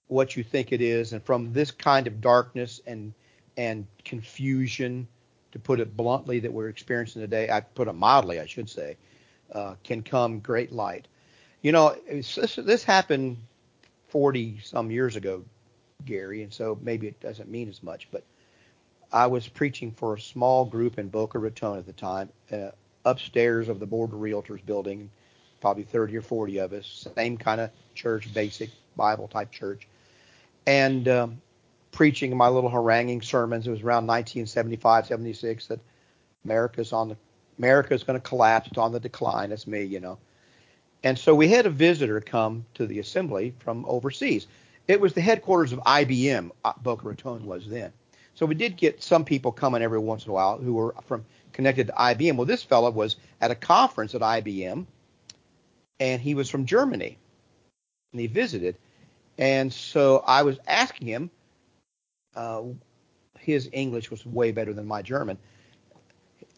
what you think it is. And from this kind of darkness and and confusion, to put it bluntly, that we're experiencing today, I put it mildly, I should say, uh, can come great light. You know, this this happened 40 some years ago, Gary, and so maybe it doesn't mean as much. But I was preaching for a small group in Boca Raton at the time, uh, upstairs of the Board of Realtors building, probably 30 or 40 of us, same kind of church, basic Bible type church, and um, preaching my little haranguing sermons. It was around 1975, 76 that America's on the America's going to collapse. It's on the decline. That's me, you know. And so we had a visitor come to the assembly from overseas. It was the headquarters of IBM, uh, Boca Raton was then. So we did get some people coming every once in a while who were from connected to IBM. Well, this fellow was at a conference at IBM, and he was from Germany, and he visited. And so I was asking him. Uh, his English was way better than my German,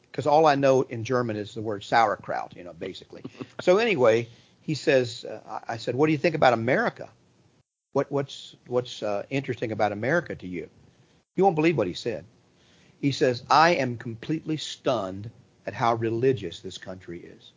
because all I know in German is the word sauerkraut, you know, basically. <laughs> so anyway, he says, uh, I said, what do you think about America? What, what's what's uh, interesting about America to you? You won't believe what he said. He says, I am completely stunned at how religious this country is.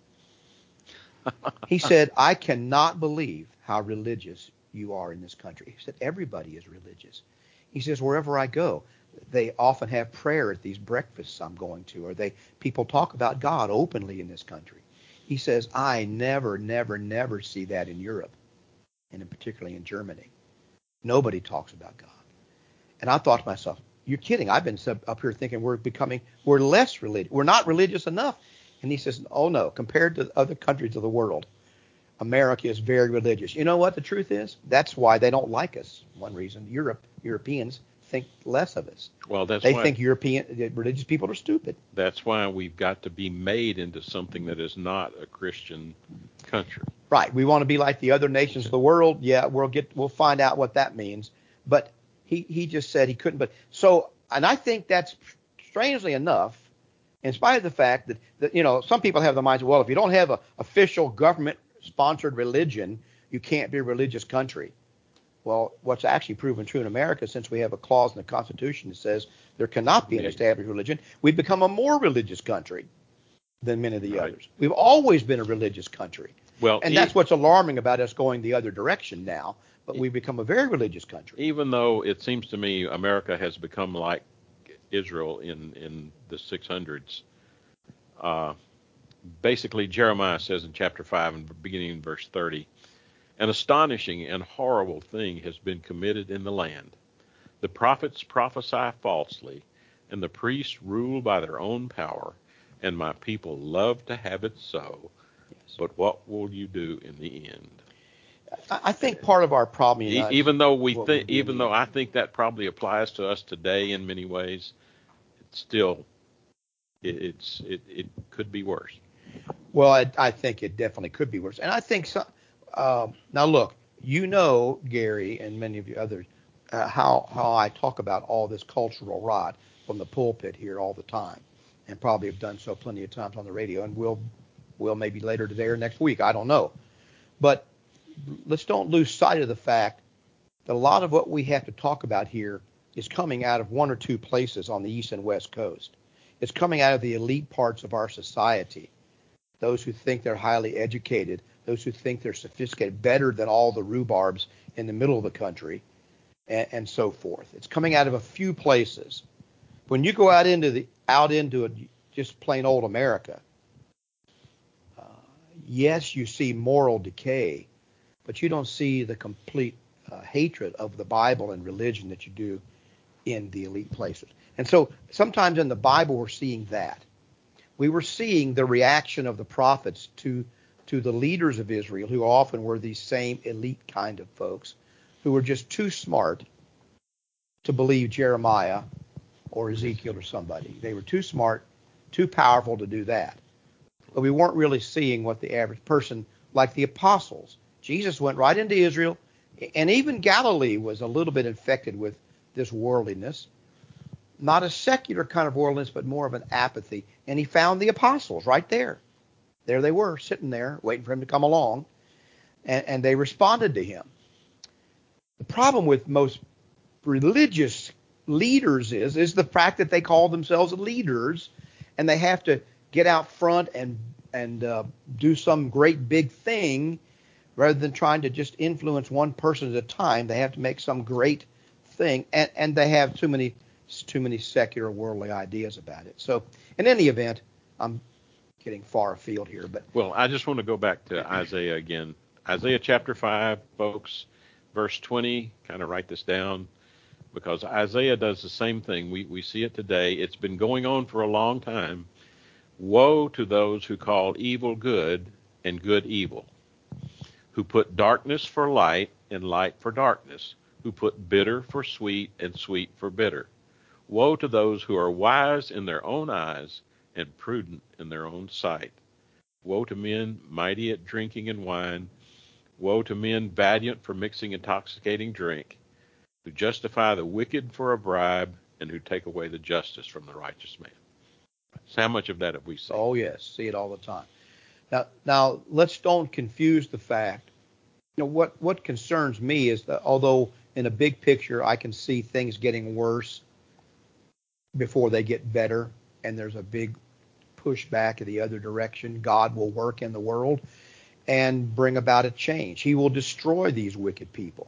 He said, I cannot believe how religious you are in this country. He said, everybody is religious. He says, wherever I go, they often have prayer at these breakfasts I'm going to, or they people talk about God openly in this country. He says, I never, never, never see that in Europe, and particularly in Germany. Nobody talks about God. And I thought to myself, you're kidding. I've been up here thinking we're becoming, we're less religious. We're not religious enough. And he says, oh no, compared to other countries of the world, America is very religious. You know what the truth is? That's why they don't like us. One reason Europe, Europeans think less of us. Well, that's They why think European religious people are stupid. that's why we've got to be made into something that is not a Christian country. Right. We want to be like the other nations of the world. Yeah, we'll get we'll find out what that means. But he he just said he couldn't. But so and I think that's strangely enough, in spite of the fact that, that you know some people have the mindset, well, if you don't have a official government sponsored religion, you can't be a religious country. Well, what's actually proven true in America, since we have a clause in the Constitution that says there cannot be an established religion, we've become a more religious country than many of the Right. others. We've always been a religious country. Well, And e- that's what's alarming about us going the other direction now. But we've become a very religious country. even though it seems to me America has become like Israel in in the 600s. Uh, basically, Jeremiah says in chapter five and beginning in verse 30, an astonishing and horrible thing has been committed in the land. The prophets prophesy falsely, and the priests rule by their own power, and my people love to have it so. But what will you do in the end? I think part of our problem, you know, even though we think, even though I think that probably applies to us today in many ways, it's still, it, it's it, it could be worse. well, I, I think it definitely could be worse. And I think some. Um, now, look, you know, Gary, and many of you others, uh, how how I talk about all this cultural rot from the pulpit here all the time, and probably have done so plenty of times on the radio, and will will maybe later today or next week. I don't know, but let's don't lose sight of the fact that a lot of what we have to talk about here is coming out of one or two places on the east and west coast. It's coming out of the elite parts of our society. Those who think they're highly educated, those who think they're sophisticated, better than all the rhubarbs in the middle of the country, and, and so forth. It's coming out of a few places. When you go out into the out into a, just plain old America, uh, yes, you see moral decay, but you don't see the complete uh, hatred of the Bible and religion that you do in the elite places. And so sometimes in the Bible we're seeing that. We were seeing the reaction of the prophets to to the leaders of Israel, who often were these same elite kind of folks, who were just too smart to believe Jeremiah or Ezekiel or somebody. They were too smart, too powerful to do that. But we weren't really seeing what the average person, like the apostles, Jesus went right into Israel, and even Galilee was a little bit infected with this worldliness. Not a secular kind of worldliness, but more of an apathy. And he found the apostles right there. There they were, sitting there, waiting for him to come along, and, and they responded to him. The problem with most religious leaders is is the fact that they call themselves leaders, and they have to get out front and and uh, do some great big thing rather than trying to just influence one person at a time. They have to make some great thing, and and they have too many too many secular worldly ideas about it. So in any event, I'm getting far afield here, but well, I just want to go back to Isaiah again. Isaiah chapter five, folks, verse 20. Kind of write this down because Isaiah does the same thing. We we see it today. It's been going on for a long time. Woe to those who call evil good and good evil, who put darkness for light and light for darkness, who put bitter for sweet and sweet for bitter. Woe to those who are wise in their own eyes and prudent in their own sight. Woe to men mighty at drinking and wine. Woe to men valiant for mixing intoxicating drink, who justify the wicked for a bribe and who take away the justice from the righteous man. So how much of that have we seen? Oh yes, see it all the time. Now, now let's don't confuse the fact. You know what what concerns me is that although in a big picture I can see things getting worse before they get better, and there's a big push back in the other direction. God will work in the world and bring about a change. He will destroy these wicked people.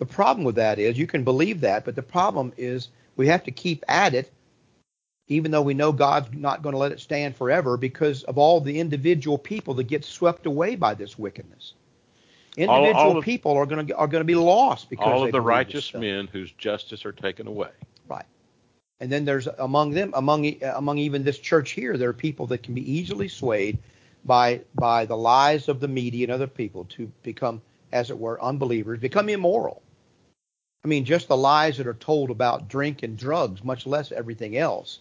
The problem with that is you can believe that, but the problem is we have to keep at it even though we know God's not going to let it stand forever because of all the individual people that get swept away by this wickedness. Individual all, all of, people are going to are going to be lost because all of the righteous men whose justice are taken away. Right. And then there's among them among among even this church here there are people that can be easily swayed by by the lies of the media and other people to become as it were unbelievers, become immoral. I mean, just the lies that are told about drink and drugs, much less everything else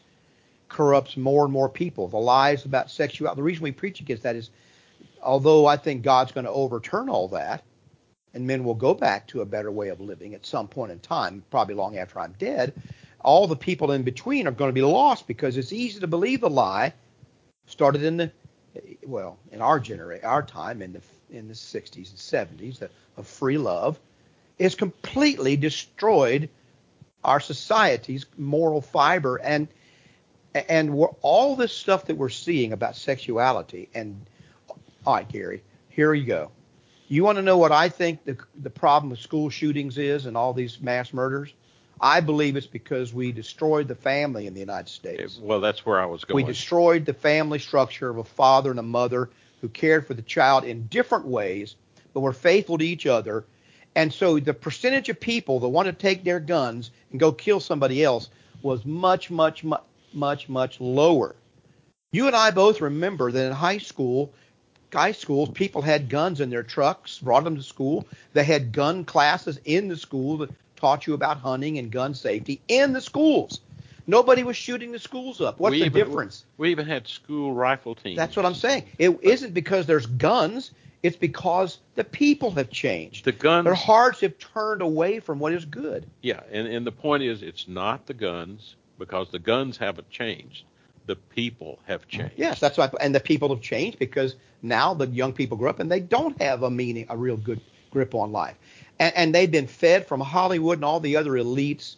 corrupts more and more people. The lies about sexuality. The reason we preach against that is, although I think God's going to overturn all that, and men will go back to a better way of living at some point in time, probably long after I'm dead. All the people in between are going to be lost because it's easy to believe the lie. Started in the well, in our generation, our time in the in the 60s and 70s, of free love, is completely destroyed our society's moral fiber and and all this stuff that we're seeing about sexuality and all right gary here you go. You want to know what i think the, the problem with school shootings is and all these mass murders? I believe it's because we destroyed the family in the united states. well that's where i was going. we destroyed the family structure of a father and a mother who cared for the child in different ways but were faithful to each other. And so the percentage of people that want to take their guns and go kill somebody else was much much much much, much lower. You and I both remember that in high school, high schools, people had guns in their trucks, brought them to school. They had gun classes in the school that taught you about hunting and gun safety in the schools. Nobody was shooting the schools up. What's we the even, difference? We even had school rifle teams. That's what I'm saying. It isn't because there's guns. It's because the people have changed. The guns. Their hearts have turned away from what is good. Yeah, and, and the point is, it's not the guns because the guns haven't changed. The people have changed. Yes, that's right. And the people have changed because now the young people grow up and they don't have a meaning, a real good grip on life. And, and they've been fed from Hollywood and all the other elites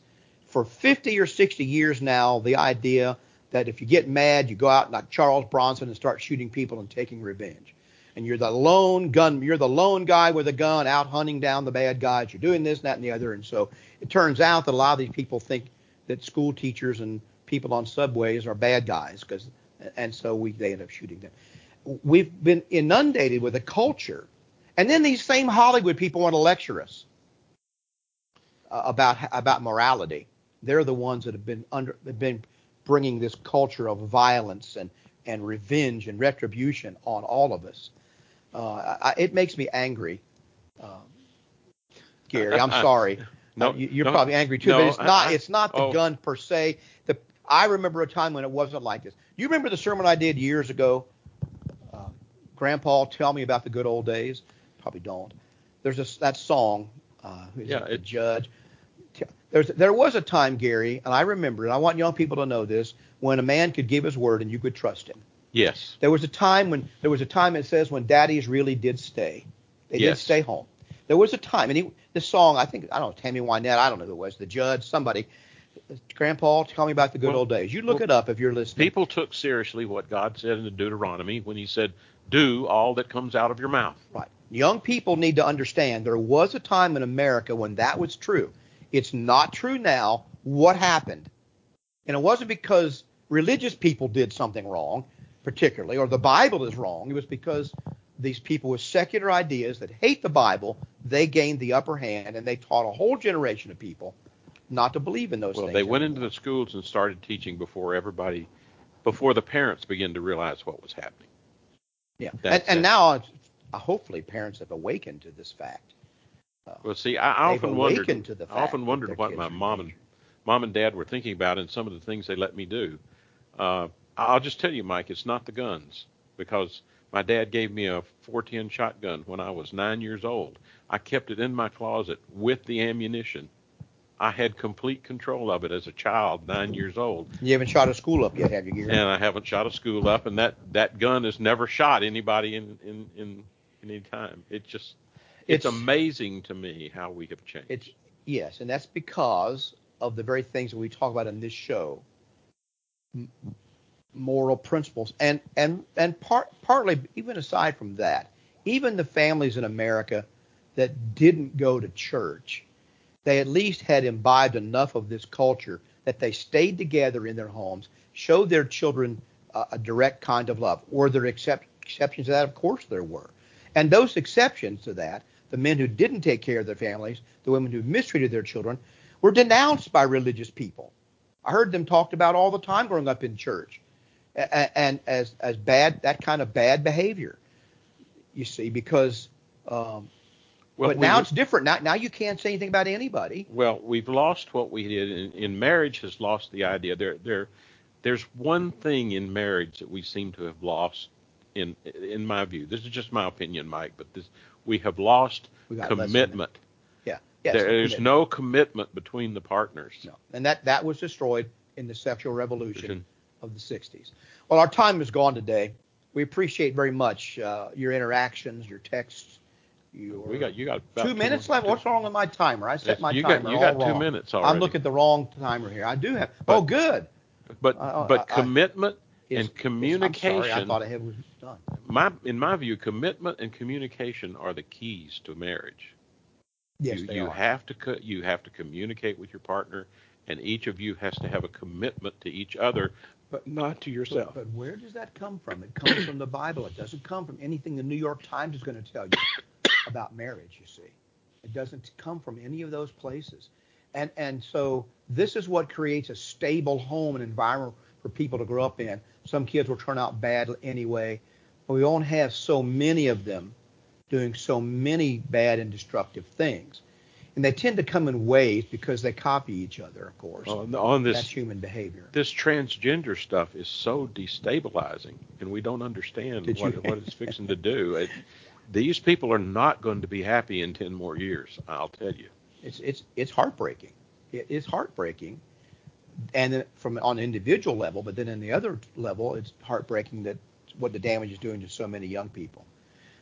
for 50 or 60 years now the idea that if you get mad, you go out like Charles Bronson and start shooting people and taking revenge. And you're the lone gun, you're the lone guy with a gun out hunting down the bad guys. You're doing this, and that, and the other. And so it turns out that a lot of these people think that school teachers and people on subways are bad guys because and so we they end up shooting them. We've been inundated with a culture, and then these same Hollywood people want to lecture us uh, about about morality. they're the ones that have been under have been bringing this culture of violence and and revenge and retribution on all of us. Uh, I, it makes me angry. Um, Gary, I'm sorry. No, you, you're no, probably angry too, no, but it's not. I- it's not the oh. gun per se. The I remember a time when it wasn't like this. You remember the sermon I did years ago? Uh, Grandpa, tell me about the good old days. Probably don't. There's a, that song. Uh, Yeah, it? the judge. There's, there was a time, Gary, and I remember, and I want young people to know this, when a man could give his word and you could trust him. Yes. There was a time when there was a time it says when daddies really did stay. They did stay home. There was a time, and he, this song, I think, I don't know, Tammy Wynette, I don't know who it was, the judge, somebody. Grandpa, tell me about the good Well- old days. You look well, it up if you're listening. People took seriously what God said in the Deuteronomy when He said, "Do all that comes out of your mouth." Right. Young people need to understand there was a time in America when that was true. It's not true now. What happened? And it wasn't because religious people did something wrong, particularly, or the Bible is wrong. It was because these people with secular ideas that hate the Bible, they gained the upper hand and they taught a whole generation of people not to believe in those Well, things. Well, they went into the schools and started teaching before everybody, before the parents began to realize what was happening. yeah. And, That's and now, uh, hopefully, parents have awakened to this fact. Uh, Well, see, I, I often wondered. I often wondered what my mom and mom and dad were thinking about and some of the things they let me do. Uh, I'll just tell you, Mike, it's not the guns because my dad gave me a 410 shotgun when I was nine years old. I kept it in my closet with the ammunition. I had complete control of it as a child, nine years old, You haven't shot a school up yet, have you, Gary? and I haven't shot a school up. And that that gun has never shot anybody in in in any time. It just it's, It's- amazing to me how we have changed. It's yes, and that's because of the very things that we talk about in this show, M- moral principles, and and and part partly even aside from that, even the families in America that didn't go to church, they at least had imbibed enough of this culture that they stayed together in their homes, showed their children uh, a direct kind of love. Were there except, exceptions to that? Of course there were. And those exceptions to that, the men who didn't take care of their families, the women who mistreated their children, were denounced by religious people. I heard them talked about all the time growing up in church, and as as bad that kind of bad behavior. You see, because um, Well, but we now were- it's different. Now now you can't say anything about anybody. Well, we've lost what we did in, in marriage. Has lost the idea. There, there, there's one thing in marriage that we seem to have lost. In in my view, this is just my opinion, Mike, but this we have lost We got less than commitment. Yeah. Yes. there is commitment. no commitment between the partners. No. And that that was destroyed in the sexual revolution of the 60s. Well, our time is gone today. We appreciate very much uh, your interactions, your texts. Your We got you got two minutes left. What's wrong with my timer? I set my you timer got you got two wrong. minutes already. I'm looking at the wrong timer here. I do have. Oh, but- oh, good. but I- I- but I- commitment Is- and is- communication. I'm sorry. I thought I had was done. my in my view, commitment and communication are the keys to marriage. Yes, you, they you are. have to co- you have to communicate with your partner, and each of you has to have a commitment to each other, but not to yourself. But, but where does that come from? It comes from the Bible. It doesn't come from anything the New York Times is going to tell you <coughs> about marriage, you see. It doesn't come from any of those places. And and so this is what creates a stable home and environment for people to grow up in. Some kids will turn out bad anyway, but we won't have so many of them doing so many bad and destructive things. And they tend to come in waves because they copy each other, of course. on, on That's this human behavior. this transgender stuff is so destabilizing, and we don't understand what, what it's fixing to do. <laughs> It, these people are not going to be happy in ten more years. I'll tell you. It's it's it's heartbreaking. It is heartbreaking, and then from on an individual level, but then in the other level, it's heartbreaking that what the damage is doing to so many young people.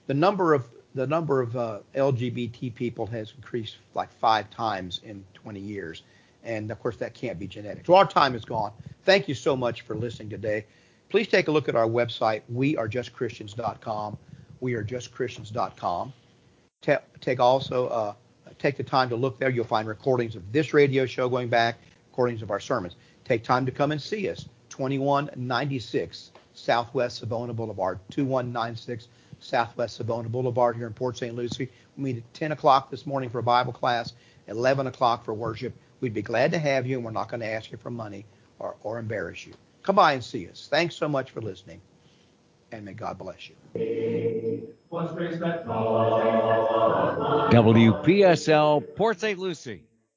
The number of the number of uh, LGBT people has increased like five times in 20 years, and of course that can't be genetic. So our time is gone. Thank you so much for listening today. Please take a look at our website, wearejustchristians.com. Wearejustchristians.com. Ta- take also uh, take the time to look there. You'll find recordings of this radio show going back, recordings of our sermons. Take time to come and see us. 2196 Southwest Savona Boulevard, 2196 Southwest Savona Boulevard here in Port St. Lucie. We meet at 10 o'clock this morning for a Bible class, 11 o'clock for worship. We'd be glad to have you, and we're not going to ask you for money or, or embarrass you. Come by and see us. Thanks so much for listening, and may God bless you. WPSL Port St. Lucie.